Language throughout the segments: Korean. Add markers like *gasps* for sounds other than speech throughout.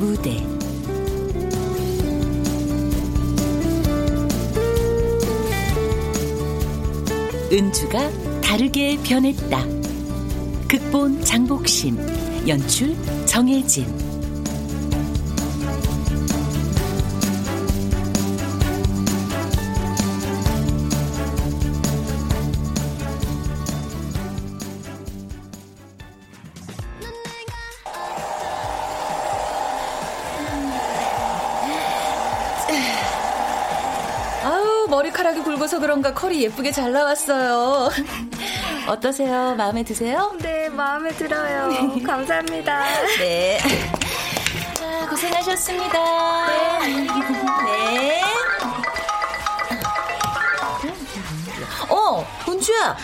무대 은주가 다르게 변했다. 극본 장복신, 연출 정혜진. 예쁘게 잘 나왔어요. *laughs* 어떠세요? 마음에 드세요? 네, 마음에 들어요. 감사합니다. *laughs* 네. 자, 고생하셨습니다. 네. 네. 어, 은주야.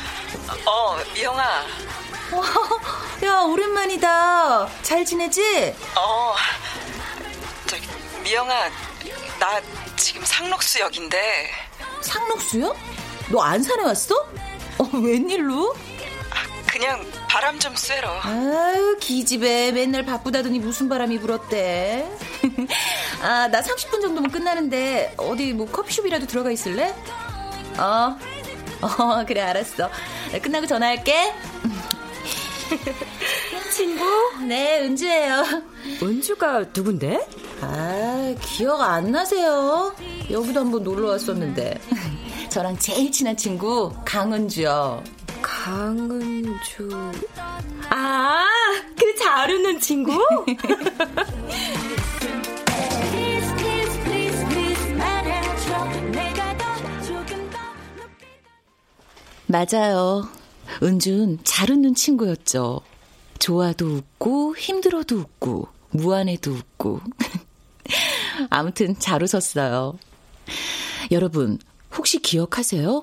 어, 미영아. *laughs* 야, 오랜만이다. 잘 지내지? 어, 저기, 미영아, 나 지금 상록수역인데. 상록수요? 너 안산에 왔어? 어, 웬일로? 그냥 바람 좀 쐬러. 아유, 기집애. 맨날 바쁘다더니 무슨 바람이 불었대. *laughs* 아, 나 30분 정도면 끝나는데, 어디 뭐 커피숍이라도 들어가 있을래? 어, 어, 그래, 알았어. 끝나고 전화할게. *laughs* 친구? 네, 은주예요. 은주가 누군데? 아, 기억 안 나세요? 여기도 한번 놀러 왔었는데. 저랑 제일 친한 친구, 강은주요. 강은주. 아, 그 잘 웃는 친구? *laughs* 맞아요. 은준 잘 웃는 친구였죠. 좋아도 웃고 힘들어도 웃고 무안해도 웃고 *laughs* 아무튼 잘 웃었어요. 여러분 혹시 기억하세요?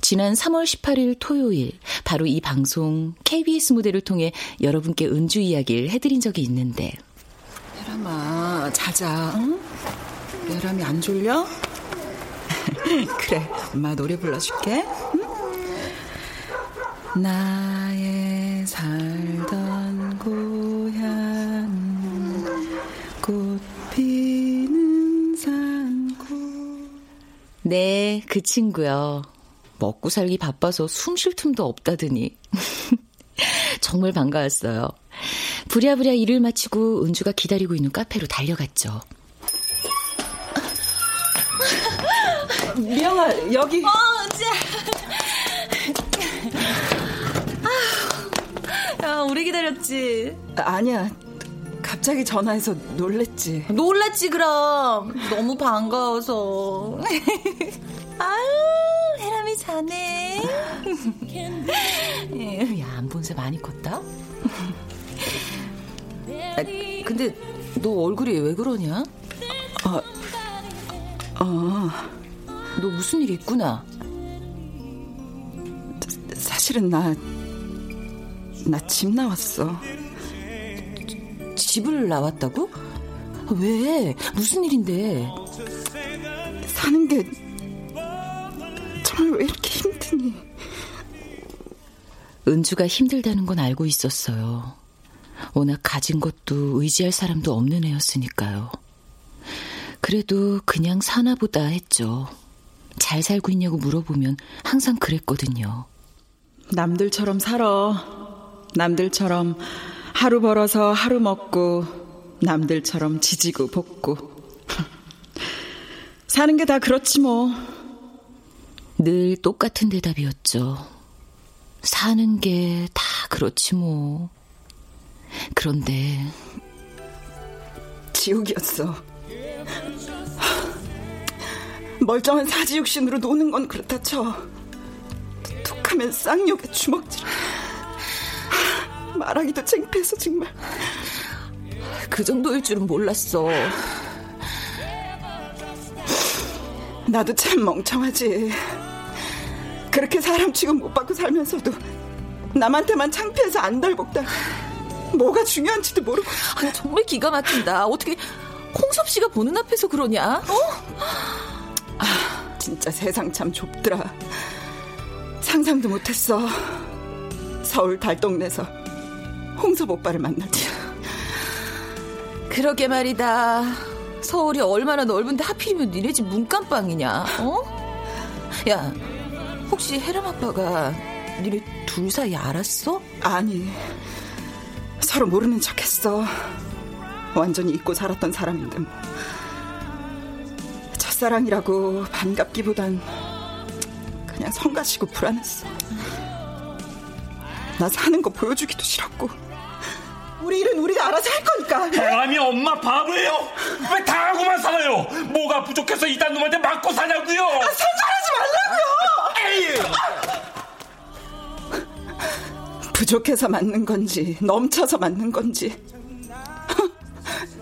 지난 3월 18일 토요일 바로 이 방송 KBS 무대를 통해 여러분께 은주 이야기를 해드린 적이 있는데 예람아 자자 응? 예람이 안 졸려? *laughs* 그래 엄마 노래 불러줄게 응? 나의 살던 고향 꽃 네, 그 친구요. 먹고 살기 바빠서 숨 쉴 틈도 없다더니. *laughs* 정말 반가웠어요. 부랴부랴 일을 마치고 은주가 기다리고 있는 카페로 달려갔죠. *laughs* 미영아 여기 어, 은주야. *laughs* 야, 오래 기다렸지? 아니야 갑자기 전화해서 놀랬지 놀랐지, 그럼. 너무 반가워서. *laughs* 아유, 해람이 자네. 야, 안본새 많이 컸다? 아, 근데 너 얼굴이 왜 그러냐? 어, 어너 무슨 일 있구나. 사실은 나 나 집 나왔어 집을 나왔다고? 왜? 무슨 일인데? 사는 게 정말 왜 이렇게 힘드니 은주가 힘들다는 건 알고 있었어요. 워낙 가진 것도 의지할 사람도 없는 애였으니까요. 그래도 그냥 사나보다 했죠. 잘 살고 있냐고 물어보면 항상 그랬거든요. 남들처럼 살아. 남들처럼 하루 벌어서 하루 먹고, 남들처럼 지지고 볶고. *laughs* 사는 게 다 그렇지 뭐. 늘 똑같은 대답이었죠. 사는 게 다 그렇지 뭐. 그런데 지옥이었어. *laughs* 멀쩡한 사지육신으로 노는 건 그렇다 쳐. 툭 척하면 쌍욕에 주먹질. 말하기도 창피해서 정말. 그 정도일 줄은 몰랐어. 나도 참 멍청하지. 그렇게 사람 취급 못 받고 살면서도 남한테만 창피해서 안달복다. 뭐가 중요한지도 모르고. 아, 정말 기가 막힌다. 어떻게 홍섭 씨가 보는 앞에서 그러냐? 어? 아, 진짜 세상 참 좁더라. 상상도 못했어. 서울 달동네에서 홍섭 오빠를 만날지. 그러게 말이다. 서울이 얼마나 넓은데 하필이면 니네 집 문간방이냐? 어? 야, 혹시 혜람 아빠가 니네 둘 사이 알았어? 아니, 서로 모르는 척했어. 완전히 잊고 살았던 사람인데 뭐. 첫사랑이라고 반갑기보단 그냥 성가시고 불안했어. 나 사는 거 보여주기도 싫었고. 우리 일은 우리가 알아서 할 거니까. 사람이 엄마 바보예요? 왜 당하고만 살아요? 뭐가 부족해서 이딴 놈한테 맞고 사냐고요? 아, 성질하지 말라고요! 부족해서 맞는 건지, 넘쳐서 맞는 건지.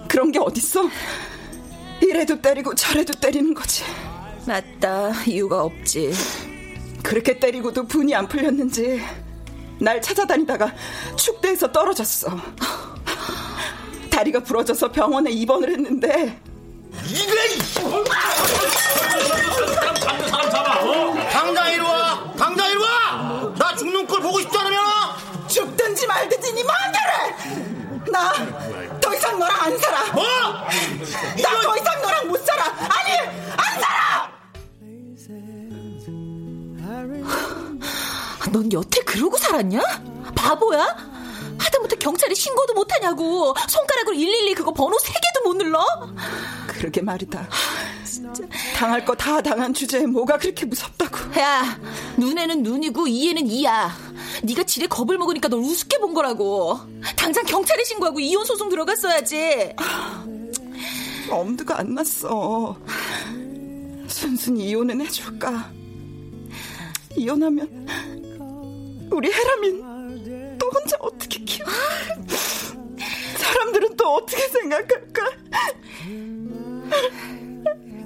그런 게 어딨어? 이래도 때리고 저래도 때리는 거지. 맞다. 이유가 없지. 그렇게 때리고도 분이 안 풀렸는지 날 찾아다니다가 축대에서 떨어졌어. 다리가 부러져서 병원에 입원을 했는데 이래! 사람 잡아, 어? 당장 이리 와! 당장 이리 와! 나 죽는 걸 보고 싶지 않으면 죽든지 말든지 네 마음대로 나더 이상 너랑 안 살아. 뭐? 나 더 이상 너랑 넌 여태 그러고 살았냐? 바보야? 하다못해 경찰에 신고도 못하냐고. 손가락으로 112 그거 번호 3개도 못 눌러? 그러게 말이다. 진짜 당할 거 다 당한 주제에 뭐가 그렇게 무섭다고. 야, 눈에는 눈이고 이에는 이야. 네가 지레 겁을 먹으니까 널 우습게 본 거라고. 당장 경찰에 신고하고 이혼 소송 들어갔어야지. 엄두가 안 났어. 순순히 이혼은 해줄까? 이혼하면 우리 헤라민 또 혼자 어떻게 키워? 사람들은 또 어떻게 생각할까?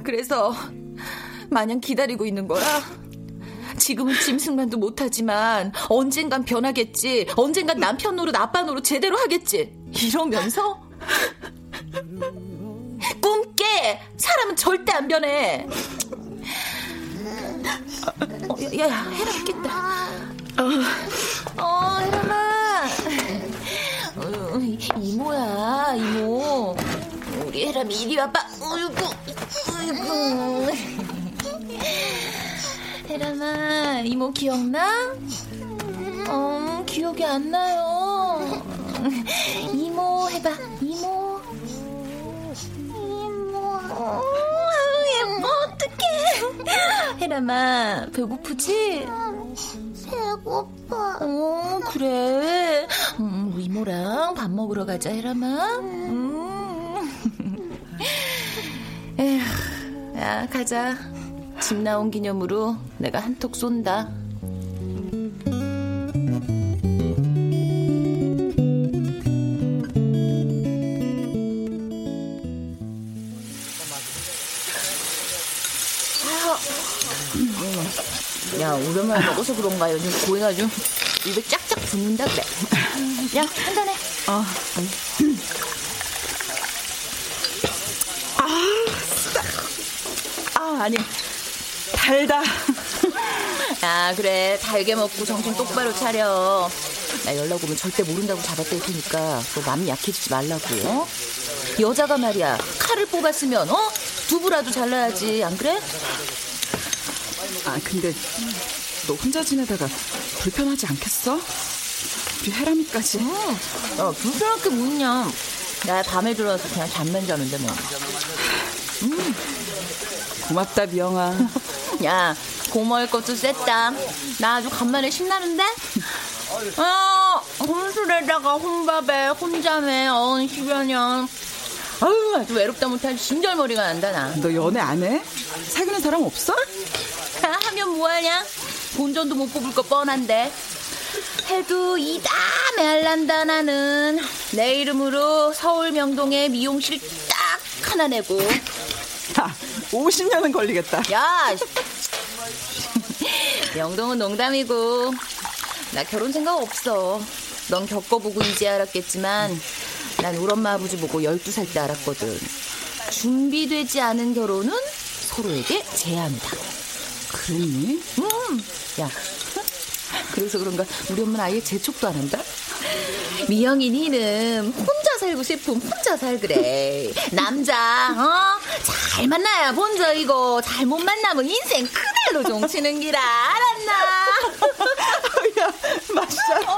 그래서 마냥 기다리고 있는 거야? 지금은 짐승만도 못하지만 언젠간 변하겠지. 언젠간 남편 노릇 아빠 노릇 제대로 하겠지. 이러면서 꿈 깨. 사람은 절대 안 변해. 어, 야, 야, 해라 깼다. 어, 혜람아. 어, 이모야, 이모. 우리 혜람이 이리 와봐. 어이구, 어이구. 혜람아, 이모 기억나? 어, 기억이 안 나요. 이모 해봐, 이모. 이모. 어, 예뻐, 어떡해. 혜람아, 배고프지? 배고파. 어, 그래. 음, 이모랑 밥 먹으러 가자, 혜람아. 음. *laughs* 에휴, 야, 가자. 집 나온 기념으로 내가 한턱 쏜다. 야, 오랜만에 먹어서 그런가 요즘 고기가 좀 입에 짝짝 붙는다 그래. 야, 한 잔해. 어. 아, 아, 아니. 달다. 야, 그래. 달게 먹고 정신 똑바로 차려. 나 연락 오면 절대 모른다고 잡아뺄 테니까 너 마음 약해지지 말라고. 어? 여자가 말이야. 칼을 뽑았으면 어? 두부라도 잘라야지. 안 그래? 아, 근데 너 혼자 지내다가 불편하지 않겠어? 우리 혜람이까지. 응. 야, 불편할 게 뭐냐. 나 밤에 들어와서 그냥 잠만 자는데 뭐. 고맙다, 미영아. *laughs* 야, 고마울 것도 셌다. 나 아주 간만에 신나는데? 어, 혼술에다가 혼밥에 혼자매, 어, 10여 년. 아유, 아주 외롭다 못할 진절머리가 난다, 나. 너 연애 안 해? 사귀는 사람 없어? *laughs* 하면 뭐하냐? 본전도 못 뽑을 거 뻔한데. 해도 이다 메알란다 나는 내 이름으로 서울 명동에 미용실 딱 하나 내고. 야, 50년은 걸리겠다. 야, *laughs* 명동은 농담이고 나 결혼 생각 없어. 넌 겪어보고 이제 알았겠지만 난 우리 엄마 아버지 보고 12살 때 알았거든. 준비되지 않은 결혼은 서로에게 제한이다. 그랬니? 음, 야. 그래서 그런가 우리 엄마는 아예 재촉도 안 한다? 미영이 니는 혼자 살고 싶으면 혼자 살 그래. 남자, 어? 잘 만나야 본전이고 잘 못 만나면 인생 그대로 종치는 기라 알았나? 야, 맛있어.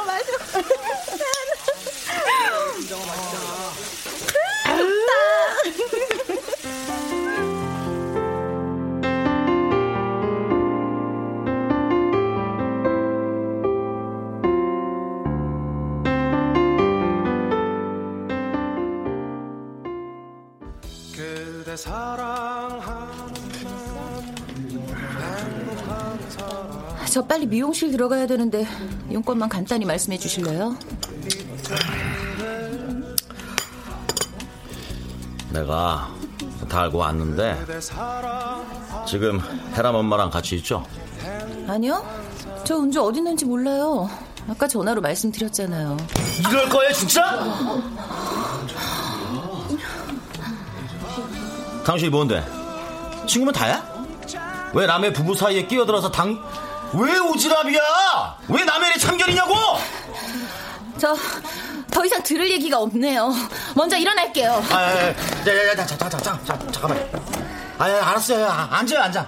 어, 맞아. 저 빨리 미용실 들어가야 되는데 용건만 간단히 말씀해 주실래요? 내가 다 알고 왔는데 지금 헤람 엄마랑 같이 있죠? 아니요. 저 은주 어디 있는지 몰라요. 아까 전화로 말씀드렸잖아요. 이럴 거야 진짜? 당신이 뭔데? 친구면 다야? 왜 남의 부부 사이에 끼어들어서 당... 왜 오지랖이야? 왜 남의 일에 참견이냐고? 저 더 이상 들을 얘기가 없네요. 먼저 일어날게요. 아, 야, 야, 야, 야, 야, 자, 자, 자, 자, 자, 잠깐만. 아, 야, 알았어요. 야, 앉아요, 앉아.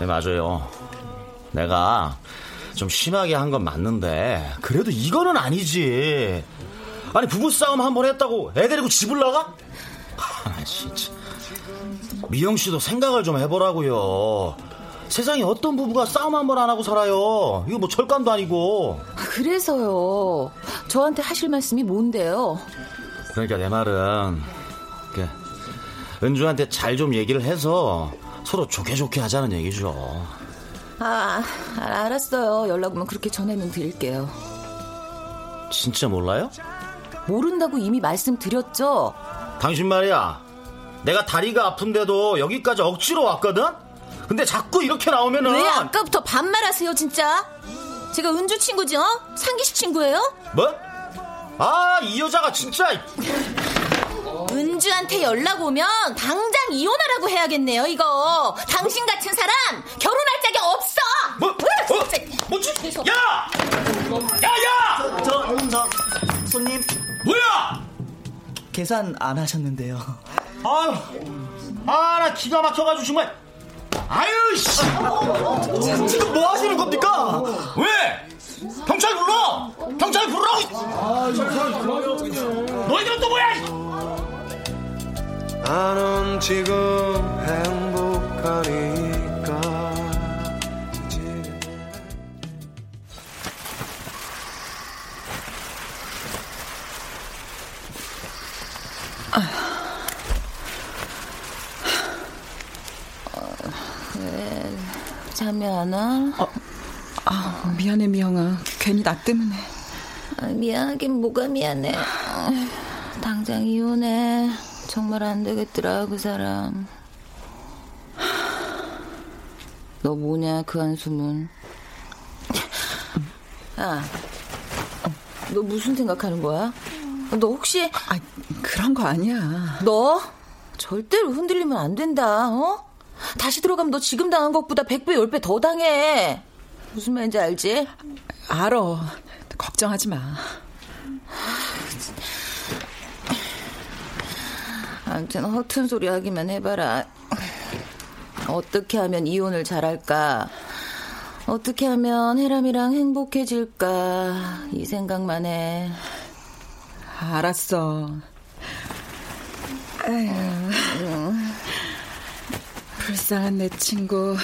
네, 맞아요. 내가 좀 심하게 한 건 맞는데, 그래도 이거는 아니지. 아니, 부부싸움 한 번 했다고 애 데리고 집을 나가? 아, 진짜. 미영 씨도 생각을 좀 해보라고요. 세상에 어떤 부부가 싸움 한 번 안 하고 살아요. 이거 뭐 절감도 아니고. 그래서요. 저한테 하실 말씀이 뭔데요? 그러니까 내 말은 그 은주한테 잘 좀 얘기를 해서 서로 좋게 좋게 하자는 얘기죠. 아, 알았어요. 연락 오면 그렇게 전해는 드릴게요. 진짜 몰라요? 모른다고 이미 말씀드렸죠? 당신 말이야. 내가 다리가 아픈데도 여기까지 억지로 왔거든? 근데 자꾸 이렇게 나오면은. 왜 아까부터 반말하세요, 진짜? 제가 은주 친구지, 어? 상기 씨 친구예요? 뭐? 아, 이 여자가 진짜. 은주한테 연락 오면 당장 이혼하라고 해야겠네요, 이거. 당신 같은 사람 없어! 뭐? 어? 뭐지? 야! 야, 야! 저, 저, 손님. 뭐야? 계산 안 하셨는데요. 아유, 아, 나 기가 막혀가지고 정말. 아유, 씨! 지금 뭐 하시는 겁니까? 왜? 경찰 불러! 경찰 부르라고! 너희들은 또 뭐야? 나는 지금 행복하니 잠이 안 와? 어, 아, 미안해, 미영아. 괜히 나 때문에. 아, 미안하긴 뭐가 미안해. 아, 당장 이혼해. 정말 안 되겠더라, 그 사람. 너 뭐냐, 그 한숨은. 아, 너 무슨 생각하는 거야? 너 혹시. 아, 그런 거 아니야. 너? 절대로 흔들리면 안 된다, 어? 다시 들어가면 너 지금 당한 것보다 100배, 10배 더 당해. 무슨 말인지 알지? 알아. 걱정하지 마. 아무튼 허튼 소리 하기만 해봐라. 어떻게 하면 이혼을 잘할까? 어떻게 하면 혜람이랑 행복해질까? 이 생각만 해. 알았어. 아휴. 불쌍한 내 친구.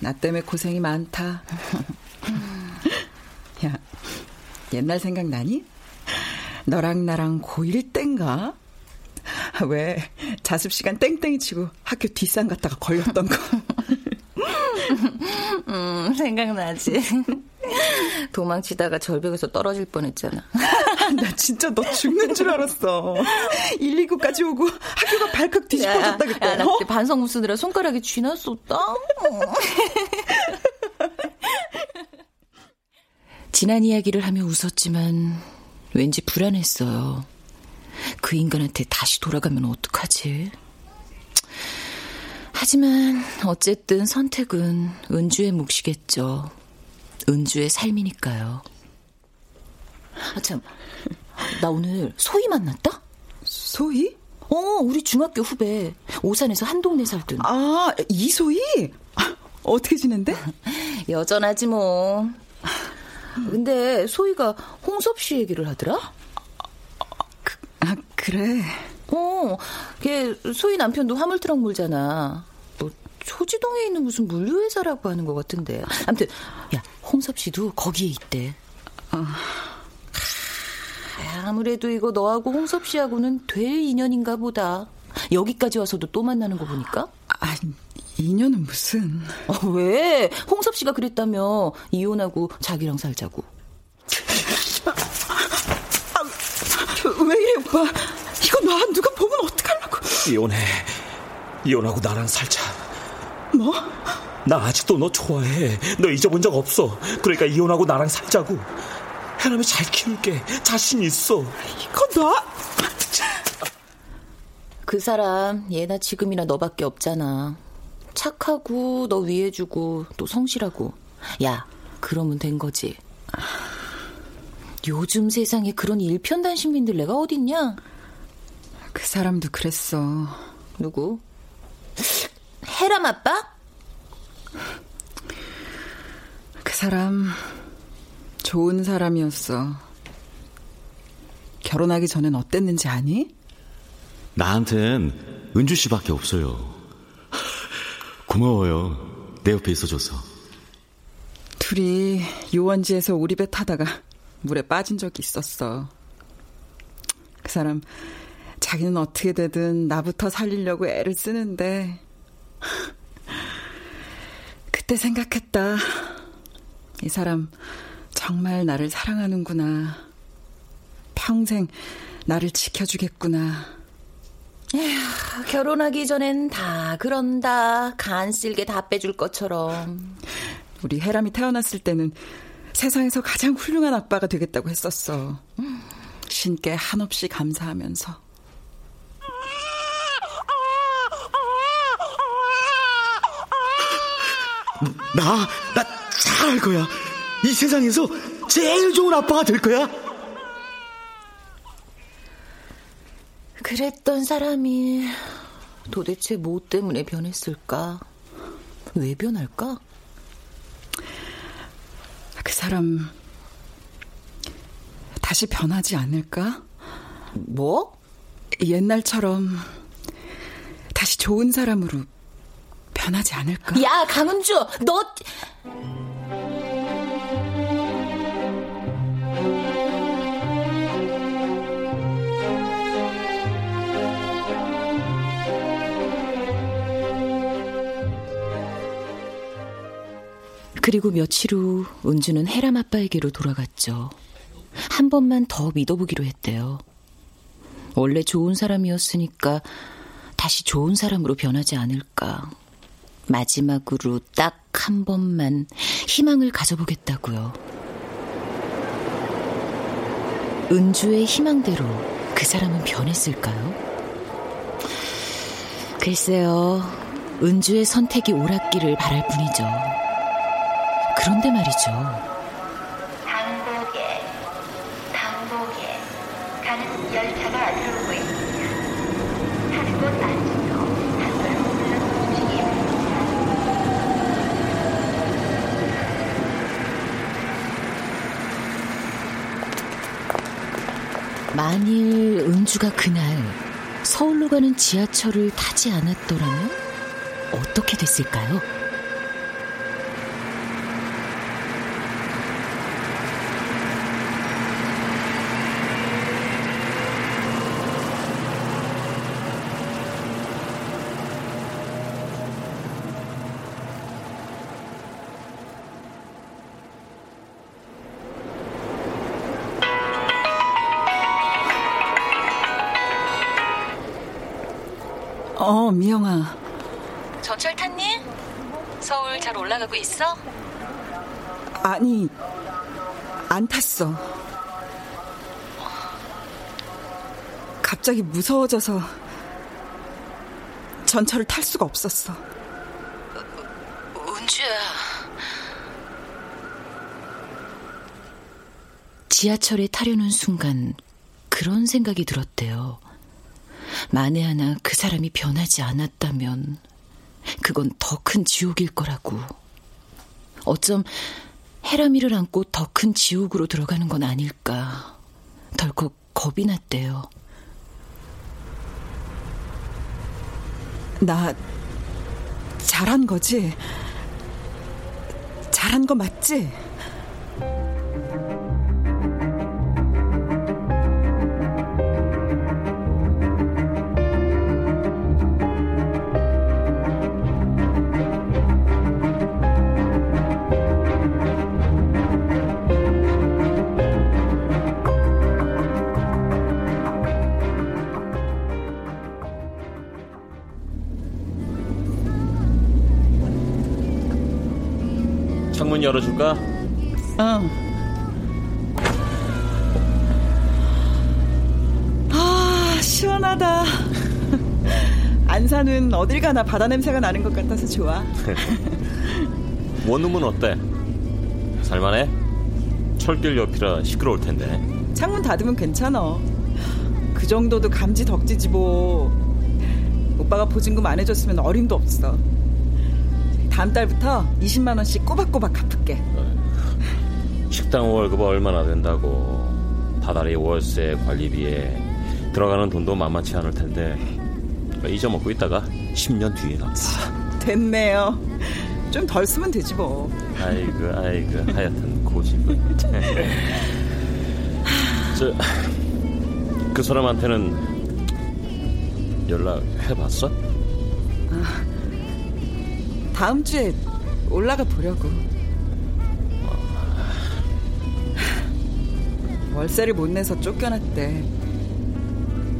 나 때문에 고생이 많다. 야, 옛날 생각나니? 너랑 나랑 고1 땐가? 왜 자습 시간 땡땡이 치고 학교 뒷산 갔다가 걸렸던 거. *laughs* 음, 생각나지. *laughs* 도망치다가 절벽에서 떨어질 뻔했잖아. *laughs* 나 진짜 너 죽는 줄 알았어. 119까지 오고 학교가 발칵 뒤집어졌다 그때. 야, 나 그때 반성문 쓰느라 손가락에 쥐났었다. 지난 이야기를 하며 웃었지만 왠지 불안했어요. 그 인간한테 다시 돌아가면 어떡하지? 하지만 어쨌든 선택은 은주의 몫이겠죠. 은주의 삶이니까요. 아, 참. 나 오늘 소희 만났다? 소희? 어, 우리 중학교 후배. 오산에서 한 동네 살던. 아, 이소희? 어떻게 지낸대? *laughs* 여전하지 뭐. 근데 소희가 홍섭 씨 얘기를 하더라? 그, 아, 그래. 어, 걔 소희 남편도 화물트럭 몰잖아. 뭐 초지동에 있는 무슨 물류회사라고 하는 것 같은데. 아무튼 야 홍섭 씨도 거기에 있대. 어. 아무래도 이거 너하고 홍섭 씨하고는 될 인연인가 보다. 여기까지 와서도 또 만나는 거 보니까. 아, 인연은 무슨? 어, 왜? 홍섭 씨가 그랬다며 이혼하고 자기랑 살자고. 아, 왜 이래 오빠? 이거 나 누가 보면 어떡하려고? 이혼해. 이혼하고 나랑 살자. 뭐? 나 아직도 너 좋아해. 너 잊어본 적 없어. 그러니까 이혼하고 나랑 살자고. 해남이 잘 키울게. 자신 있어. 이거 나? 그 사람 얘나 지금이나 너밖에 없잖아. 착하고 너 위해주고 또 성실하고. 야, 그러면 된 거지. 요즘 세상에 그런 일편단심민들 내가 어딨냐? 그 사람도 그랬어. 누구? 해람 아빠? 그 사람 좋은 사람이었어. 결혼하기 전엔 어땠는지 아니? 나한텐 은주 씨밖에 없어요. 고마워요. 내 옆에 있어줘서. 둘이 요원지에서 오리배 타다가 물에 빠진 적이 있었어. 그 사람 자기는 어떻게 되든 나부터 살리려고 애를 쓰는데 그때 생각했다. 이 사람 정말 나를 사랑하는구나. 평생 나를 지켜주겠구나. 에휴, 결혼하기 전엔 다 그런다. 간 쓸게 다 빼줄 것처럼. 우리 혜람이 태어났을 때는 세상에서 가장 훌륭한 아빠가 되겠다고 했었어. 신께 한없이 감사하면서. 나, 나 잘할 거야. 이 세상에서 제일 좋은 아빠가 될 거야. 그랬던 사람이 도대체 뭐 때문에 변했을까? 왜 변할까? 그 사람 다시 변하지 않을까? 뭐? 옛날처럼 다시 좋은 사람으로 변하지 않을까? 야, 강은주, 너 그리고 며칠 후 은주는 해람 아빠에게로 돌아갔죠. 한 번만 더 믿어보기로 했대요. 원래 좋은 사람이었으니까 다시 좋은 사람으로 변하지 않을까. 마지막으로 딱 한 번만 희망을 가져보겠다고요. 은주의 희망대로 그 사람은 변했을까요? 글쎄요, 은주의 선택이 옳았기를 바랄 뿐이죠. 그런데 말이죠. 당곡에, 당곡에 가는 열차가 들어오고 있습니다. 하는 곳 안쪽으로 한번 물러주시기 바랍니다. 만일 은주가 그날 서울로 가는 지하철을 타지 않았더라면 어떻게 됐을까요? 어, 미영아. 전철 탔니? 서울 잘 올라가고 있어? 아니, 안 탔어. 갑자기 무서워져서 전철을 탈 수가 없었어. 은주야. 지하철에 타려는 순간 그런 생각이 들었대요. 만에 하나 그 사람이 변하지 않았다면 그건 더 큰 지옥일 거라고. 어쩜 해라미를 안고 더 큰 지옥으로 들어가는 건 아닐까. 덜컥 겁이 났대요. 나 잘한 거지? 잘한 거 맞지? 문 열어줄까? 응. 아, 시원하다. *laughs* 안산은 어딜 가나 바다 냄새가 나는 것 같아서 좋아. *laughs* 원룸은 어때? 살만해? 철길 옆이라 시끄러울 텐데. 창문 닫으면 괜찮아. 그 정도도 감지 덕지지 뭐. 오빠가 보증금 안 해줬으면 어림도 없어. 다음 달부터 20만 원씩 꼬박꼬박 갚을게. 식당 월급 얼마나 된다고. 다달이 월세 관리비에 들어가는 돈도 만만치 않을 텐데 잊어먹고 있다가 10년 뒤에 갚아. 됐네요. 좀 덜 쓰면 되지 뭐. 아이고 아이고 하여튼 고집을. *laughs* 저 그 사람한테는 연락해봤어? 아, 다음 주에 올라가 보려고. 월세를 못 내서 쫓겨났대.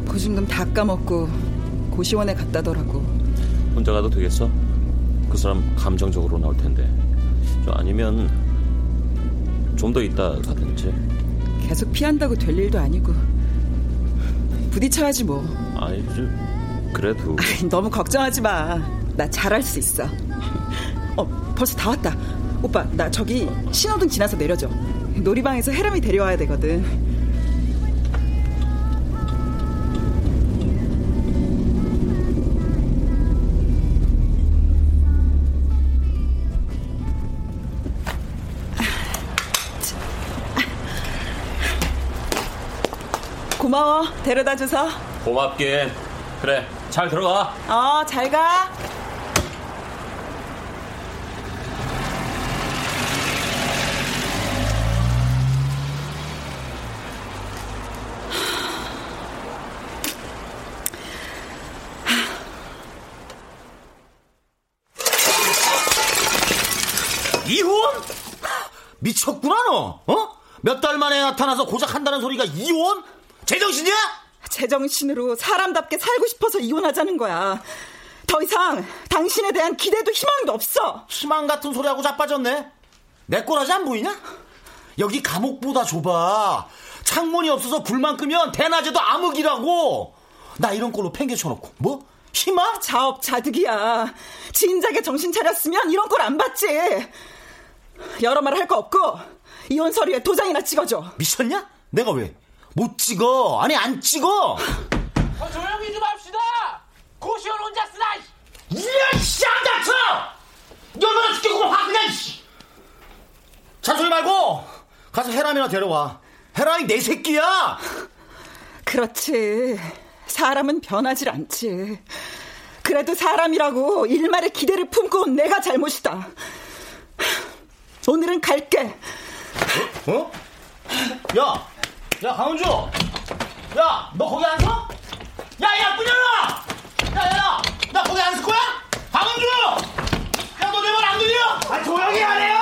보증금 다 까먹고 고시원에 갔다더라고. 혼자 가도 되겠어? 그 사람 감정적으로 나올 텐데. 저 아니면 좀 더 있다 가든지. 계속 피한다고 될 일도 아니고 부딪혀야지 뭐. 아니, 좀 그래도 아이, 너무 걱정하지 마. 나 잘할 수 있어. 어, 벌써 다 왔다. 오빠, 나 저기 신호등 지나서 내려줘. 놀이방에서 해람이 데려와야 되거든. 고마워. 데려다 줘서. 고맙긴. 그래, 잘 들어가. 어, 잘 가. 이혼? 미쳤구나 너. 어? 몇 달 만에 나타나서 고작 한다는 소리가 이혼? 제정신이야? 제정신으로 사람답게 살고 싶어서 이혼하자는 거야. 더 이상 당신에 대한 기대도 희망도 없어. 희망 같은 소리하고 자빠졌네. 내 꼬라지 안 보이냐? 여기 감옥보다 좁아. 창문이 없어서 불만 끄면 대낮에도 암흑이라고. 나 이런 꼴로 팽개쳐놓고 뭐? 희망? 자업자득이야. 진작에 정신 차렸으면 이런 꼴안 받지. 여러 말 할 거 없고 이혼 서류에 도장이나 찍어줘. 미쳤냐? 내가 왜? 못 찍어. 아니 안 찍어. 어, 조용히 좀 합시다. 고시원 혼자 쓰나. 이야 씨안 닥쳐. 열받아 죽겠구만 화 그냥. 씨. 잔소리 말고 가서 해람이나 데려와. 해람이 내 새끼야. 그렇지. 사람은 변하질 않지. 그래도 사람이라고 일말의 기대를 품고 온 내가 잘못이다. 오늘은 갈게. 어? 어? 야, 야 강은주, 야, 너 거기 안 서? 야, 야, 문 열어! 야, 야, 야, 나 거기 안설 거야? 강은주! 야, 너 내 말 안 들려? 아, 조용히 하래요!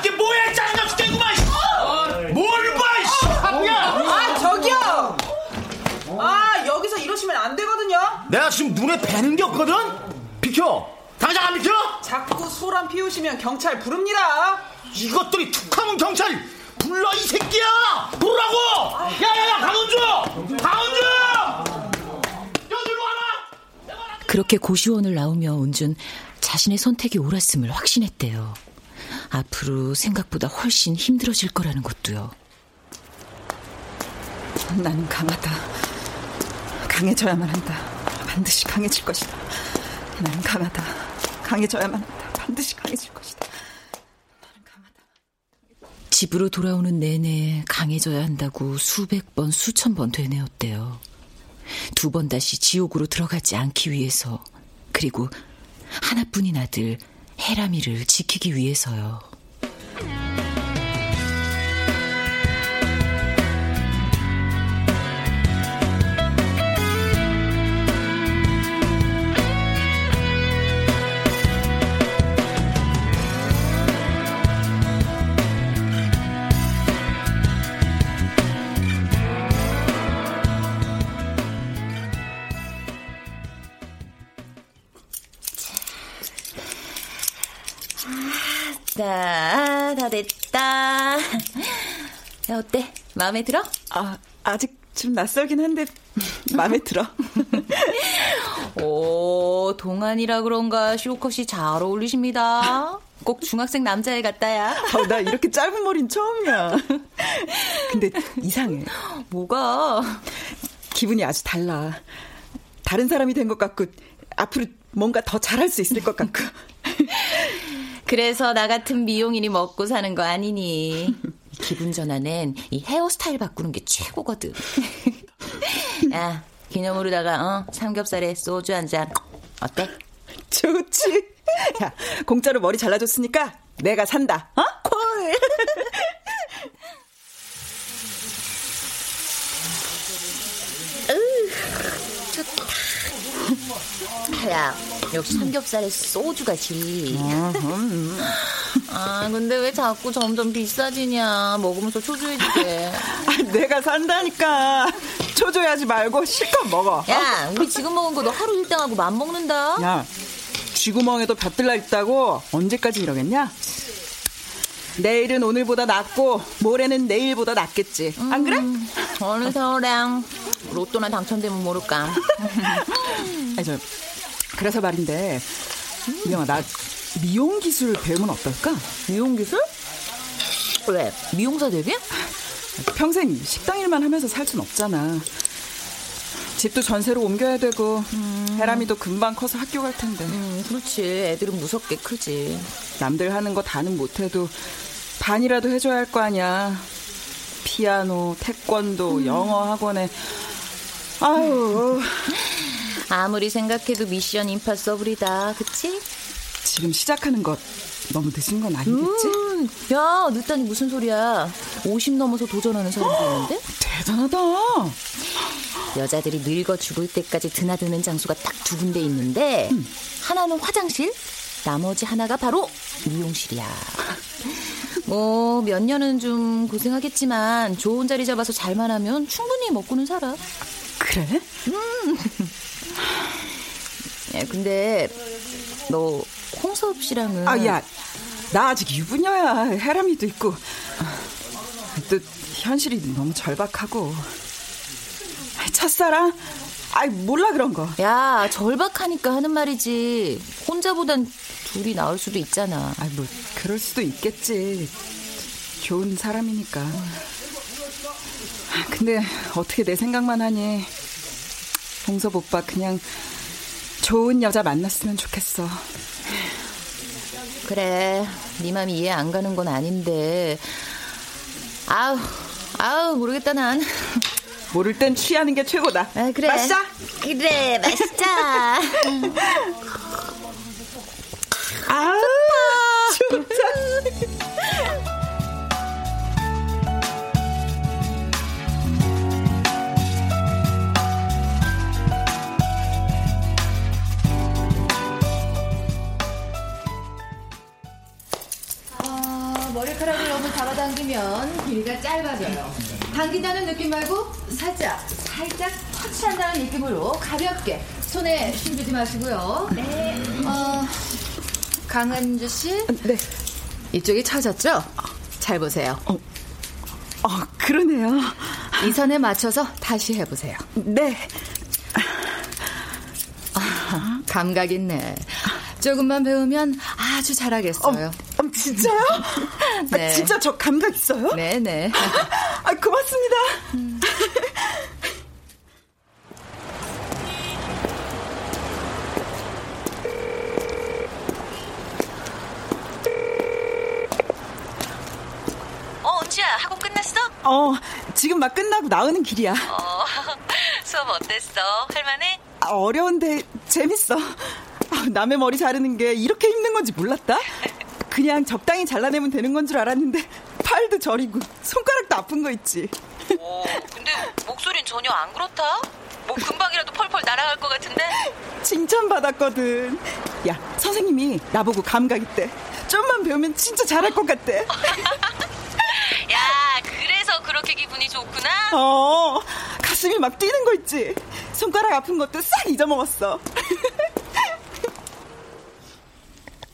이게 뭐야, 짜증나 죽겠구만! 뭘 봐, 이씨! 야, 아, 저기요! 아, 여기서 이러시면 안 되거든요. 내가 지금 눈에 뵈는 게 없거든? 비켜! 당장 안 비켜! 자꾸 소란 피우시면 경찰 부릅니다. 이것들이 툭하면 경찰 불러 이 새끼야! 부르라고! 야야야 강원주! 강원주! 여기로 와라! 그렇게 고시원을 나오며 은준 자신의 선택이 옳았음을 확신했대요. 앞으로 생각보다 훨씬 힘들어질 거라는 것도요. 나는 강하다. 강해져야만 한다. 반드시 강해질 것이다. 나는 강하다. 강해져야만 한다. 반드시 강해질 것이다. 집으로 돌아오는 내내 강해져야 한다고 수백 번, 수천 번 되뇌었대요. 두 번 다시 지옥으로 들어가지 않기 위해서, 그리고 하나뿐인 아들, 헤라미를 지키기 위해서요. 자, 다 됐다. 야, 어때? 마음에 들어? 아, 아직 좀 낯설긴 한데 마음에 들어. *laughs* 오, 동안이라 그런가 쇼컷이 잘 어울리십니다. 꼭 중학생 남자애 같다야. 아, 나 이렇게 짧은 머리는 처음이야. 근데 이상해. 뭐가? 기분이 아주 달라. 다른 사람이 된 것 같고 앞으로 뭔가 더 잘할 수 있을 것 같고. 그래서 나 같은 미용인이 먹고 사는 거 아니니. *laughs* 기분 전환엔 이 헤어스타일 바꾸는 게 최고거든. *laughs* 야, 기념으로다가 어, 삼겹살에 소주 한 잔. 어때? 좋지. 야, 공짜로 머리 잘라줬으니까 내가 산다. 어? 콜. *laughs* 좋다. 야, 역시 삼겹살에 소주가 지. *laughs* 아, 근데 왜 자꾸 점점 비싸지냐. 먹으면서 초조해지게. 아, 내가 산다니까. 초조해하지 말고 실컷 먹어. 야, 우리 지금 먹은 거 너 하루 일당하고 맘 먹는다. 야, 쥐구멍에도 볕들나 있다고 언제까지 이러겠냐? 내일은 오늘보다 낫고 모레는 내일보다 낫겠지. 안 그래? 음, 어느 세월랑 로또나 당첨되면 모를까. *laughs* 아니, 저, 그래서 말인데, 미영아, 나 미용 기술 배우면 어떨까? 미용 기술? 왜? 미용사 되게? 평생 식당 일만 하면서 살 순 없잖아. 집도 전세로 옮겨야 되고, 해람이도 금방 커서 학교 갈 텐데. 음, 그렇지. 애들은 무섭게 크지. 남들 하는 거 다는 못해도 반이라도 해줘야 할 거 아니야. 피아노, 태권도, 영어 학원에. 아유. *laughs* 아무리 생각해도 미션 임파서블이다. 그치? 지금 시작하는 것 너무 늦은 건 아니겠지? 음, 야, 늦다니 무슨 소리야. 50 넘어서 도전하는 사람도 있는데? 대단하다. 여자들이 늙어 죽을 때까지 드나드는 장소가 딱 두 군데 있는데, 음. 하나는 화장실, 나머지 하나가 바로 미용실이야. 뭐, 몇 년은 좀 고생하겠지만, 좋은 자리 잡아서 잘만 하면 충분히 먹고는 살아. 그래? 음. 야, 근데, 너, 홍섭 씨랑은. 아, 야. 나 아직 유부녀야. 해람이도 있고. 또, 현실이 너무 절박하고. 첫사랑? 아이, 몰라, 그런 거. 야, 절박하니까 하는 말이지. 혼자보단 둘이 나을 수도 있잖아. 아, 뭐, 그럴 수도 있겠지. 좋은 사람이니까. 근데, 어떻게 내 생각만 하니. 홍섭 오빠 그냥 좋은 여자 만났으면 좋겠어. 그래, 네 맘이 이해 안 가는 건 아닌데. 아우, 아우, 모르겠다, 난. 모를 땐 취하는 게 최고다. 아, 그래. 마시자. 그래, 마시자. 아, 좋다. 좋다. 느낌 말고 살짝, 살짝 취한다는 느낌으로 가볍게 손에 힘주지 마시고요. 네. 어, 강은주 씨? 네. 이쪽이 찾았죠? 잘 보세요. 어, 어 그러네요. 이 선에 맞춰서 다시 해보세요. 네. 아, 감각 있네. 조금만 배우면 아주 잘하겠어요. 어, 어, 진짜요? *laughs* 네. 아, 진짜 저 감각 있어요? 네네. 아, 고맙습니다. 음. 어, 은지야, 학원 끝났어? 어, 지금 막 끝나고 나오는 길이야. 어, *laughs* 수업 어땠어? 할만해? 아, 어려운데 재밌어. 아, 남의 머리 자르는 게 이렇게 힘든 건지 몰랐다. 그냥 적당히 잘라내면 되는 건 줄 알았는데 팔도 저리고 손가락도 아픈 거 있지. 오, 근데 목소린 전혀 안 그렇다? 뭐 금방이라도 펄펄 날아갈 것 같은데? 칭찬받았거든. 야, 선생님이 나보고 감각 있대. 좀만 배우면 진짜 잘할 것 같대. *laughs* 야, 그래서 그렇게 기분이 좋구나? 어, 가슴이 막 뛰는 거 있지. 손가락 아픈 것도 싹 잊어먹었어. *laughs*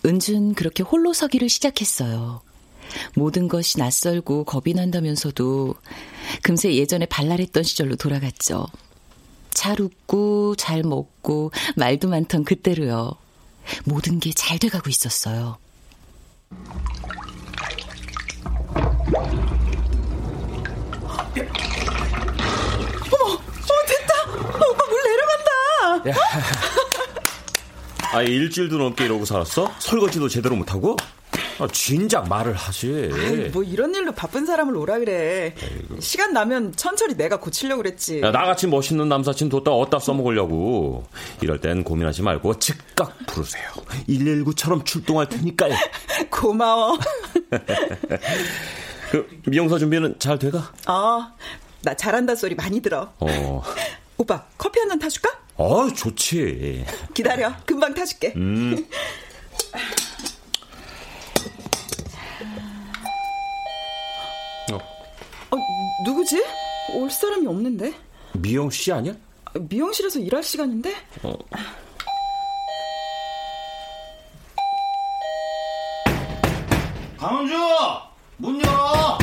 은준 그렇게 홀로 서기를 시작했어요. 모든 것이 낯설고 겁이 난다면서도 금세 예전에 발랄했던 시절로 돌아갔죠. 잘 웃고 잘 먹고 말도 많던 그때로요. 모든 게 잘 돼가고 있었어요. 어머, 어 됐다. 오빠 물 내려간다. 야. 아, 일주일도 넘게 이러고 살았어? 설거지도 제대로 못하고? 아, 진작 말을 하지. 아이, 뭐 이런 일로 바쁜 사람을 오라 그래. 시간 나면 천천히 내가 고치려고 그랬지. 야, 나같이 멋있는 남사친 뒀다 어디다 써먹으려고. 이럴 땐 고민하지 말고 즉각 부르세요. 119처럼 출동할 테니까요. *laughs* 고마워. *laughs* 그 미용사 준비는 잘 돼가? 어, 나 잘한다 소리 많이 들어. 어. *laughs* 오빠 커피 한 잔 타줄까? 어, 좋지. 기다려. 금방 타줄게. 음. 어, 어, 누구지? 올 사람이 없는데? 미영 씨 아니야? 미용실에서 일할 시간인데? 어. 강은주! 문 열어!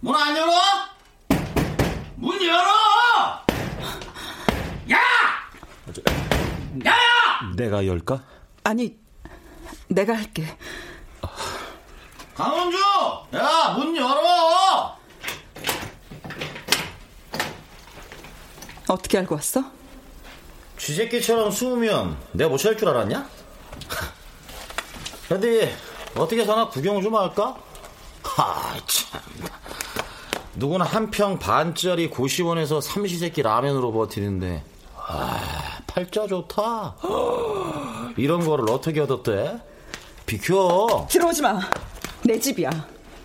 문 안 열어? 문 열어! 야! 야야! 내가 열까? 아니, 내가 할게. 강은주! 야, 문 열어! 어떻게 알고 왔어? 쥐새끼처럼 숨으면 내가 못 찾을 줄 알았냐? *laughs* 어디 어떻게 사나 구경 좀 할까? 하, 참. 누구나 한평 반짜리 고시원에서 삼시세끼 라면으로 버티는데 아, 팔자 좋다. *gasps* 이런 거를 어떻게 얻었대? 비켜. 들어오지 마. 내 집이야.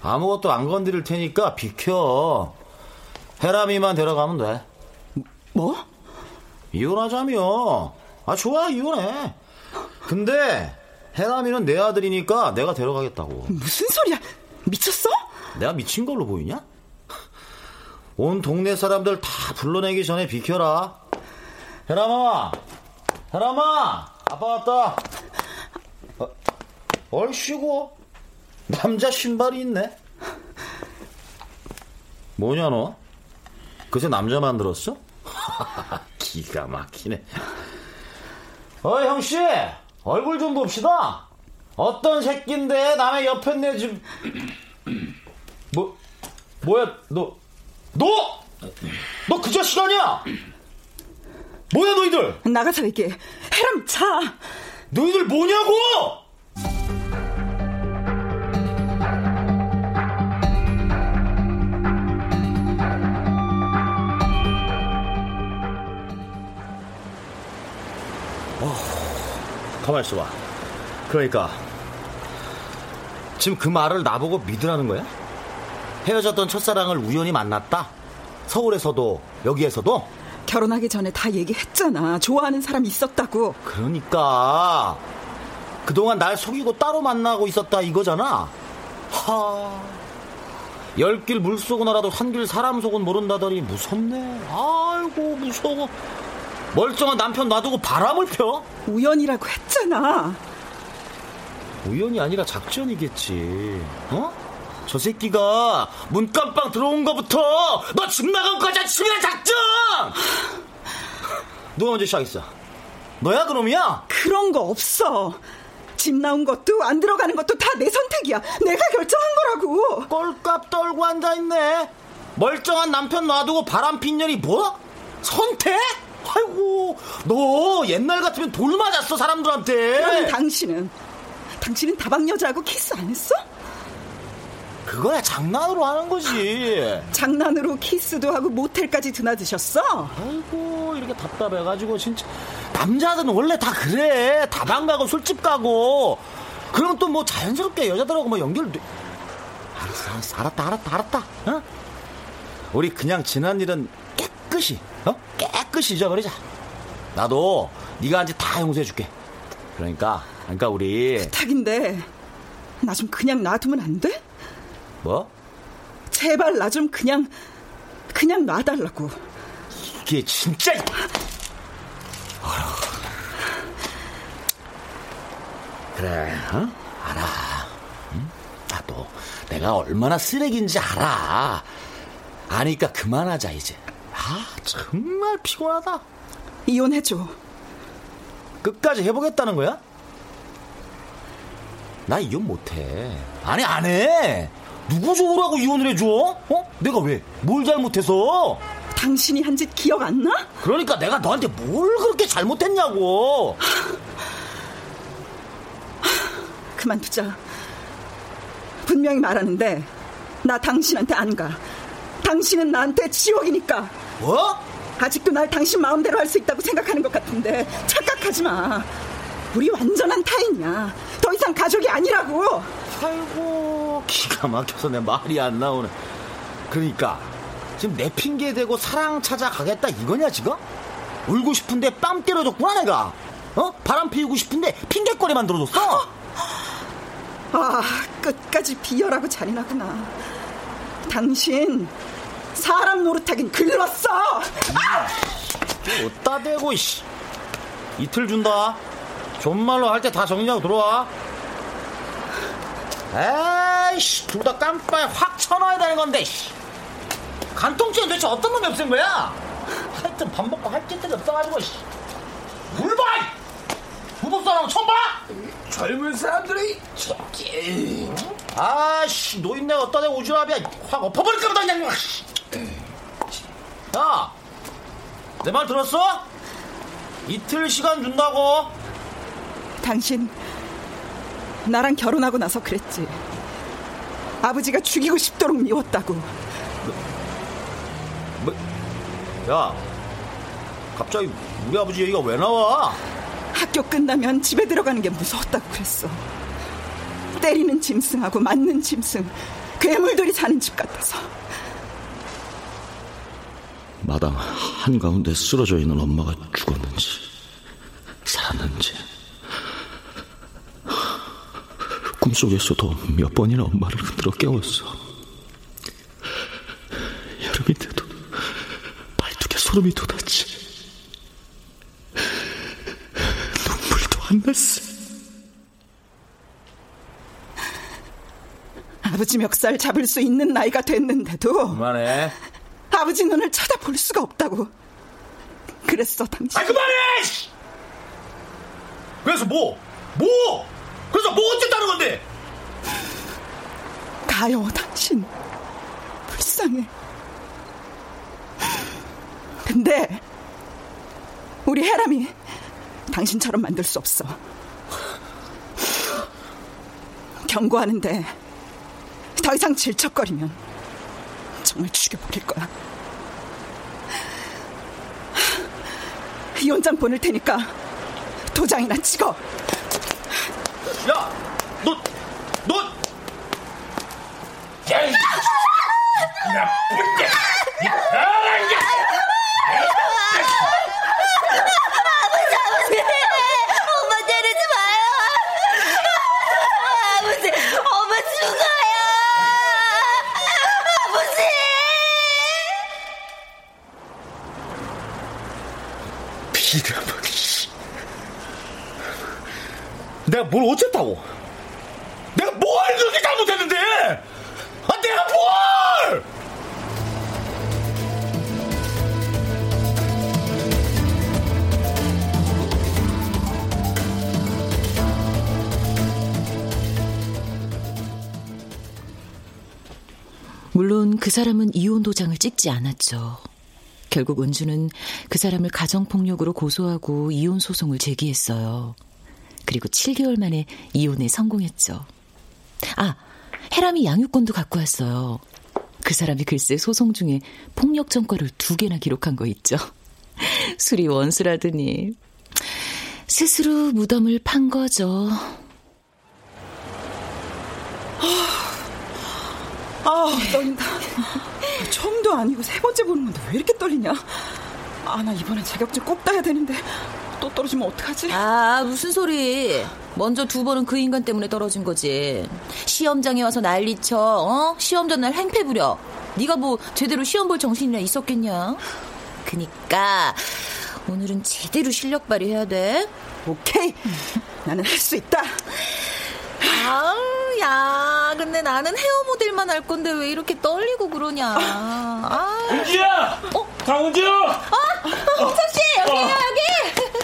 아무것도 안 건드릴 테니까 비켜. 해람이만 데려가면 돼. 뭐? 이혼하자며. 아, 좋아, 이혼해. 근데, 해남이는 내 아들이니까 내가 데려가겠다고. 무슨 소리야? 미쳤어? 내가 미친 걸로 보이냐? 온 동네 사람들 다 불러내기 전에 비켜라. 해남아! 해남아! 아빠 왔다. 어, 얼씨고. 남자 신발이 있네. 뭐냐, 너? 그새 남자 만들었어? *laughs* 기가 막히네. 어, 형씨! 얼굴 좀 봅시다! 어떤 새끼인데 남의 옆에 내 집. 뭐, 뭐야, 너, 너! 너 그 자식 아니야! 뭐야, 너희들! 나가서 얘기해. 해람 차! 너희들 뭐냐고! 가만 있어봐. 그러니까 지금 그 말을 나보고 믿으라는 거야? 헤어졌던 첫사랑을 우연히 만났다? 서울에서도 여기에서도? 결혼하기 전에 다 얘기했잖아. 좋아하는 사람이 있었다고. 그러니까 그동안 날 속이고 따로 만나고 있었다 이거잖아. 하. 열길 물 속은 알아도 한길 사람 속은 모른다더니 무섭네. 아이고 무서워. 멀쩡한 남편 놔두고 바람을 펴? 우연이라고 했잖아. 우연이 아니라 작전이겠지. 어? 저 새끼가 문깜빵 들어온 거부터 너 집 나간 거지 치밀한 작전! 누가 먼저 시작했어? 너야 그놈이야? 그런 거 없어. 집 나온 것도 안 들어가는 것도 다 내 선택이야. 내가 결정한 거라고. 꼴값 떨고 앉아있네. 멀쩡한 남편 놔두고 바람 핀 년이 뭐? 선택? 아이고 너 옛날 같으면 돌 맞았어 사람들한테. 그럼 당신은? 당신은 다방 여자하고 키스 안 했어? 그거야 장난으로 하는 거지. *laughs* 장난으로 키스도 하고 모텔까지 드나드셨어? 아이고 이렇게 답답해가지고 진짜 남자들은 원래 다 그래. 다방 가고 술집 가고. 그럼 또 뭐 자연스럽게 여자들하고 뭐 연결돼. 알았어, 알았어, 알았다, 알았다, 알았다. 어? 우리 그냥 지난 일은 깨끗이, 어? 깨 끗이 잊어버리자. 나도 네가 한 짓 다 용서해줄게. 그러니까, 그러니까 우리 부탁인데 나 좀 그냥 놔두면 안 돼? 뭐? 제발 나 좀 그냥 그냥 놔달라고. 이게 진짜. 그래, 어? 알아. 응? 나도 내가 얼마나 쓰레기인지 알아. 아니까 그만하자 이제. 아 정말 피곤하다. 이혼해줘. 끝까지 해보겠다는 거야? 나 이혼 못해. 아니 안 해. 누구 좋으라고 이혼을 해줘? 어? 내가 왜? 뭘 잘못해서? 당신이 한 짓 기억 안 나? 그러니까 내가 너한테 뭘 그렇게 잘못했냐고. 그만두자. 분명히 말하는데 나 당신한테 안 가. 당신은 나한테 지옥이니까. 뭐? 아직도 날 당신 마음대로 할 수 있다고 생각하는 것 같은데 착각하지 마. 우리 완전한 타인이야. 더 이상 가족이 아니라고. 아이고 기가 막혀서 내 말이 안 나오네. 그러니까 지금 내 핑계 대고 사랑 찾아가겠다 이거냐 지금? 울고 싶은데 뺨 때려줬구나 내가. 어? 바람 피우고 싶은데 핑계거리 만들어줬어. 아 끝까지 비열하고 잔인하구나. 당신 사람 노릇하긴 글렀어. 어따 대고 씨. 이틀 준다. 존말로 할 때 다 정리하고 들어와. 에이씨, 둘 다 깜빡이 확 쳐넣어야 되는 건데, 씨. 간통죄는 도대체 어떤 놈이 없앤 거야? 하여튼 밥 먹고 할 짓들이 없어가지고, 씨. 물 봐! 부부싸움 처음 봐! 젊은 사람들이 저기 아씨, 노인네 어따 대고 오지랖이야. 확 엎어버릴까 보다, 그냥. 씨. 야, 내 말 들었어? 이틀 시간 준다고. 당신 나랑 결혼하고 나서 그랬지. 아버지가 죽이고 싶도록 미웠다고. 뭐, 야, 갑자기 우리 아버지 얘기가 왜 나와? 학교 끝나면 집에 들어가는 게 무서웠다고 그랬어. 때리는 짐승하고 맞는 짐승, 괴물들이 사는 집 같아서. 마당 한가운데 쓰러져 있는 엄마가 죽었는지 살았는지. 꿈속에서도 몇 번이나 엄마를 흔들어 깨웠어. 여름인데도 발뚝에 소름이 돋았지. 눈물도 안 났어. 아버지 멱살 잡을 수 있는 나이가 됐는데도. 그만해. 아버지 눈을 쳐다볼 수가 없다고. 그랬어 당신. 아 그만해! 그래서 뭐? 뭐? 그래서 뭐 어쨌다는 건데? 가요 당신. 불쌍해. 근데 우리 해람이 당신처럼 만들 수 없어. 경고하는데 더 이상 질척거리면 정말 죽여버릴 거야. 이혼장 보낼 테니까 도장이나 찍어. 야, 너, 너, 야, 이 나쁜 게, 이 나란 게. 아버지, 아버지! 엄마 때리지 마요! 아버지, 엄마 죽어요! 이런 뭐, 내가 뭘 어쨌다고? 내가 뭘 그렇게 잘못했는데? 아, 내가 뭘! 물론 그 사람은 이혼 도장을 찍지 않았죠. 결국 은주는 그 사람을 가정폭력으로 고소하고 이혼 소송을 제기했어요. 그리고 7개월 만에 이혼에 성공했죠. 아, 해람이 양육권도 갖고 왔어요. 그 사람이 글쎄 소송 중에 폭력 전과를 두 개나 기록한 거 있죠. *laughs* 술이 원수라더니 스스로 무덤을 판 거죠. 아, 떨린다. 처음도 아니고 세 번째 보는 건데 왜 이렇게 떨리냐? 아, 나 이번엔 자격증 꼭 따야 되는데 또 떨어지면 어떡하지? 아, 무슨 소리. 먼저 두 번은 그 인간 때문에 떨어진 거지. 시험장에 와서 난리쳐, 어? 시험 전날 행패 부려. 네가 뭐 제대로 시험 볼 정신이나 있었겠냐? 그니까 오늘은 제대로 실력 발휘해야 돼. 오케이. 나는 할 수 있다. 아우, 야, 근데 나는 헤어 모델만 할 건데 왜 이렇게 떨리고 그러냐. 아. 은지야! 어? 강은주! 어? 홍섭씨, 여기요, 어. 여기!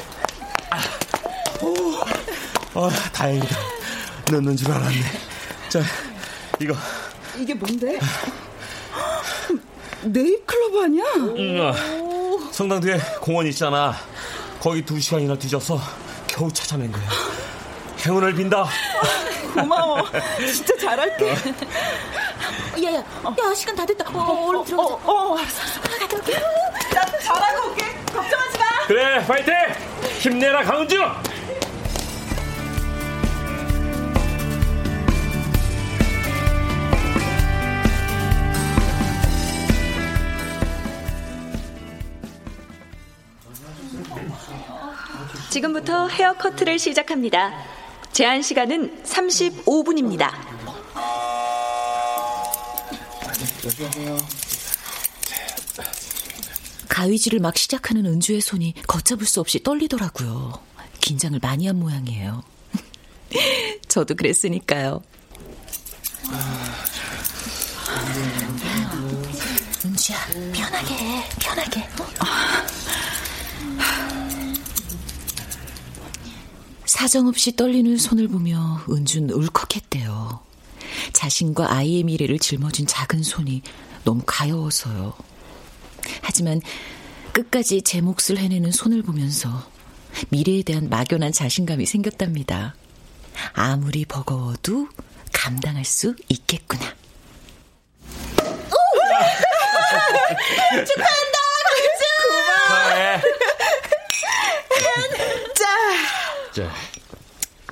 어, 다행이다. 넣는 줄 알았네. 자, 이거. 이게 뭔데? 네잎클로버 아니야? 응, 어. 성당 뒤에 공원 있잖아. 거기 두 시간이나 뒤져서 겨우 찾아낸 거야. 행운을 빈다. 고마워. 진짜 잘할게. 야, 야, 야, 시간 다 됐다. 어, 얼른 들어가자. 어, 어, 알았어, 알았어. 가자, 갈게. 나 잘하고 올게. 걱정하지 마. 그래, 파이팅! 힘내라, 강은주! 지금부터 헤어 커트를 시작합니다. 제한 시간은 35분입니다. 가위질을 막 시작하는 은주의 손이 걷잡을 수 없이 떨리더라고요. 긴장을 많이 한 모양이에요. *laughs* 저도 그랬으니까요. 은주야, 편하게 해, 편하게. 사정없이 떨리는 손을 보며 은준 울컥했대요. 자신과 아이의 미래를 짊어진 작은 손이 너무 가여워서요. 하지만 끝까지 제 몫을 해내는 손을 보면서 미래에 대한 막연한 자신감이 생겼답니다. 아무리 버거워도 감당할 수 있겠구나. 축하한다, 강수! 고마워. 자. 자.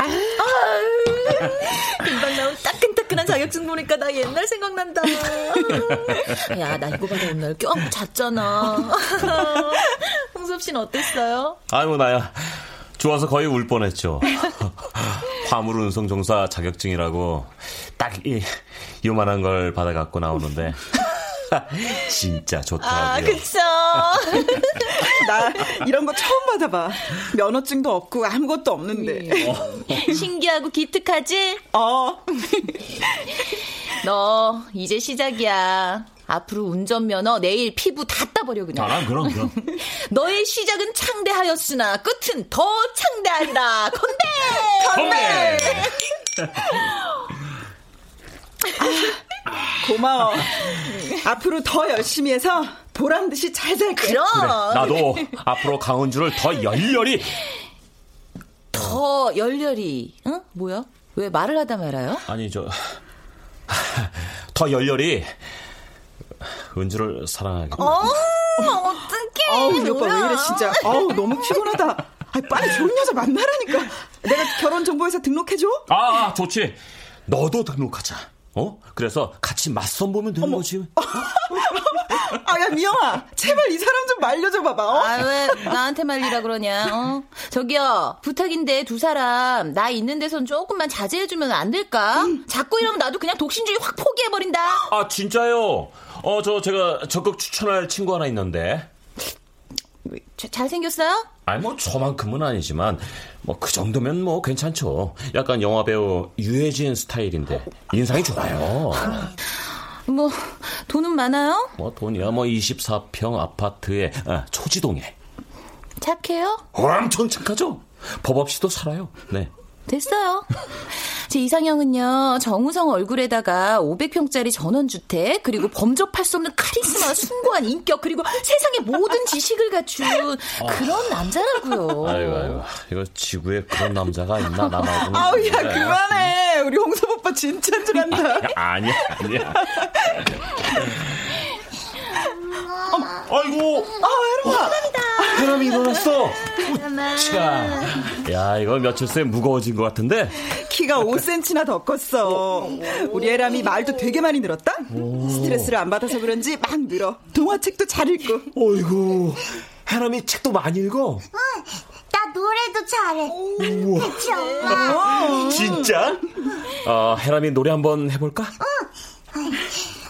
아, 금방 나온 따끈따끈한 자격증 보니까 나 옛날 생각난다. 야, 나 이거 받아 오늘 껴 잤잖아. 홍섭 씨는 어땠어요? 아이고, 나야. 좋아서 거의 울 뻔했죠. 화물 운송 종사 자격증이라고 딱 이, 요만한 걸 받아갖고 나오는데. *laughs* 진짜 좋더라고요. 아, 그쵸. *laughs* 나 이런 거 처음 받아봐. 면허증도 없고 아무것도 없는데. 신기하고 기특하지? 어. *laughs* 너 이제 시작이야. 앞으로 운전면허, 내일 피부 다 따버려 그냥. 아, 그럼 그럼. 너의 시작은 창대하였으나 끝은 더 창대하리라. 건대! 건대! 고마워. 앞으로 더 열심히 해서 보란 듯이 잘 살게. 그럼. 그래, 나도 앞으로 강은주를 더 열렬히 더 열렬히. 응? 뭐야? 왜 말을 하다 말아요? 아니 저 더 열렬히 은주를 사랑하게. 어, 어떡해. 아우, 우리 오빠. 왜 이래, 진짜. 아우, 너무 피곤하다. 아, 빨리 좋은 여자 만나라니까. 내가 결혼 정보회사 등록해 줘? 아, 아, 좋지. 너도 등록하자. 어? 그래서 같이 맞선 보면 되는 거지. *laughs* 아, 야, 미영아. 제발 이 사람 좀 말려줘 봐봐. 어? 아, 왜 나한테 말리라 그러냐, 어? 저기요, 부탁인데 두 사람, 나 있는 데선 조금만 자제해 주면 안 될까? 자꾸 이러면 나도 그냥 독신주의 확 포기해 버린다. 아, 진짜요? 어, 저 제가 적극 추천할 친구 하나 있는데. 자, 잘생겼어요? 아니 뭐 저만큼은 아니지만 뭐 그 정도면 뭐 괜찮죠. 약간 영화 배우 유해진 스타일인데 인상이 좋아요. 뭐 돈은 많아요? 뭐 돈이야 뭐 24평 아파트에 아, 초지동에. 착해요? 엄청 착하죠. 법 없이도 살아요. 네. 됐어요. 제 이상형은요, 정우성 얼굴에다가 500평짜리 전원주택, 그리고 범접할 수 없는 카리스마, 숭고한 인격, 그리고 세상의 모든 지식을 갖춘 그런 남자라고요. 아이고, 아이고. 이거 지구에 그런 남자가 있나, 나 말고는. 아우, 야, 그래. 그만해. 우리 홍섭 오빠 진짜인 줄 안다. 아니야, 아니야. 아이고. 아, 해롱아. 해람이 일어났어. 자, 야, 이거 며칠 새에 무거워진 것 같은데? 키가 5cm나 더 컸어. 우리 애람이 말도 되게 많이 늘었다? 스트레스를 안 받아서 그런지 막 늘어. 동화책도 잘 읽고. 어이구, 해람이 책도 많이 읽어? 나 노래도 잘해. 우와. 그치, 엄마? 진짜? 어, 해람이 노래 한번 해볼까?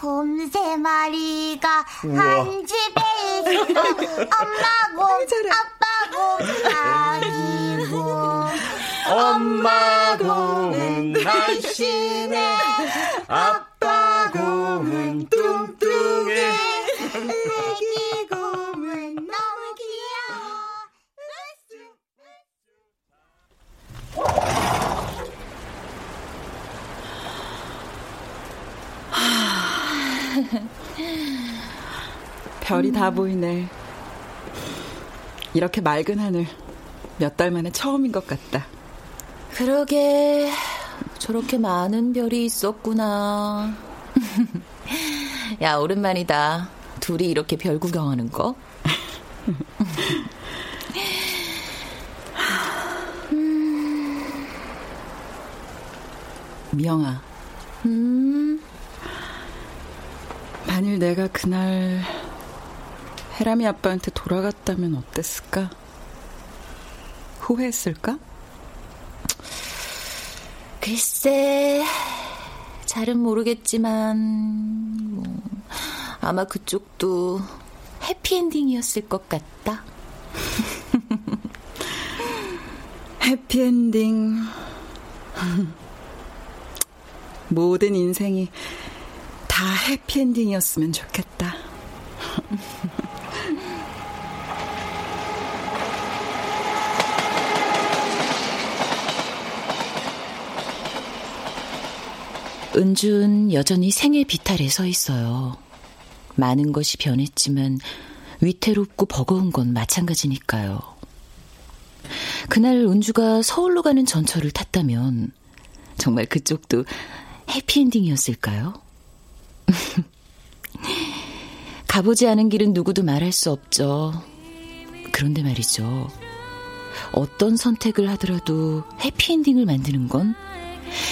곰 세 마리가 우와. 한 집에 있어. 엄마 곰, 아빠 곰, 아기 곰. 엄마 곰은 날씬해, 아빠 곰은 뚱뚱해. 아기 곰은 너무 귀여워. 별이 다 보이네. 이렇게 맑은 하늘 몇 달 만에 처음인 것 같다. 그러게, 저렇게 많은 별이 있었구나. *laughs* 야, 오랜만이다. 둘이 이렇게 별 구경하는 거. 미영아, 음, 만일 내가 그날 해람이 아빠한테 돌아갔다면 어땠을까? 후회했을까? 글쎄, 잘은 모르겠지만, 뭐, 아마 그쪽도 해피엔딩이었을 것 같다. *laughs* 해피엔딩. *laughs* 모든 인생이 다 해피엔딩이었으면 좋겠다. *laughs* 은준 여전히 생의 비탈에 서 있어요. 많은 것이 변했지만 위태롭고 버거운 건 마찬가지니까요. 그날 은주가 서울로 가는 전철을 탔다면 정말 그쪽도 해피엔딩이었을까요? *laughs* 가보지 않은 길은 누구도 말할 수 없죠. 그런데 말이죠. 어떤 선택을 하더라도 해피엔딩을 만드는 건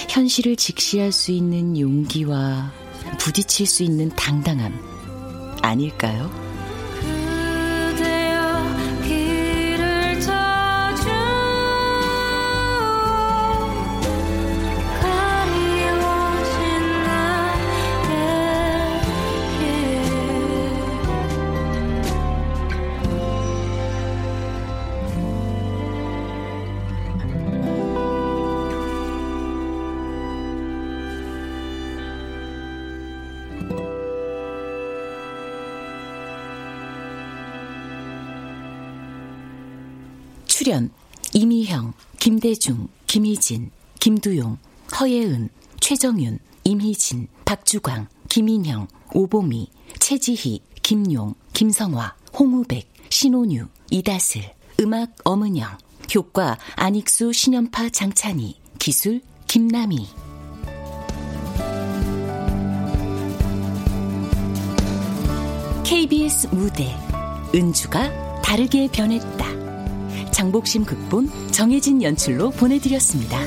현실을 직시할 수 있는 용기와 부딪힐 수 있는 당당함 아닐까요? 출연 이미형, 김대중, 김희진, 김두용, 허예은, 최정윤, 임희진, 박주광, 김인형, 오보미, 최지희, 김용, 김성화, 홍우백, 신혼유, 이다슬, 음악 엄은영, 효과 안익수, 신연파, 장찬희, 기술 김남희. KBS 무대 은주가 다르게 변했다. 장복심 극본 정혜진 연출로 보내드렸습니다.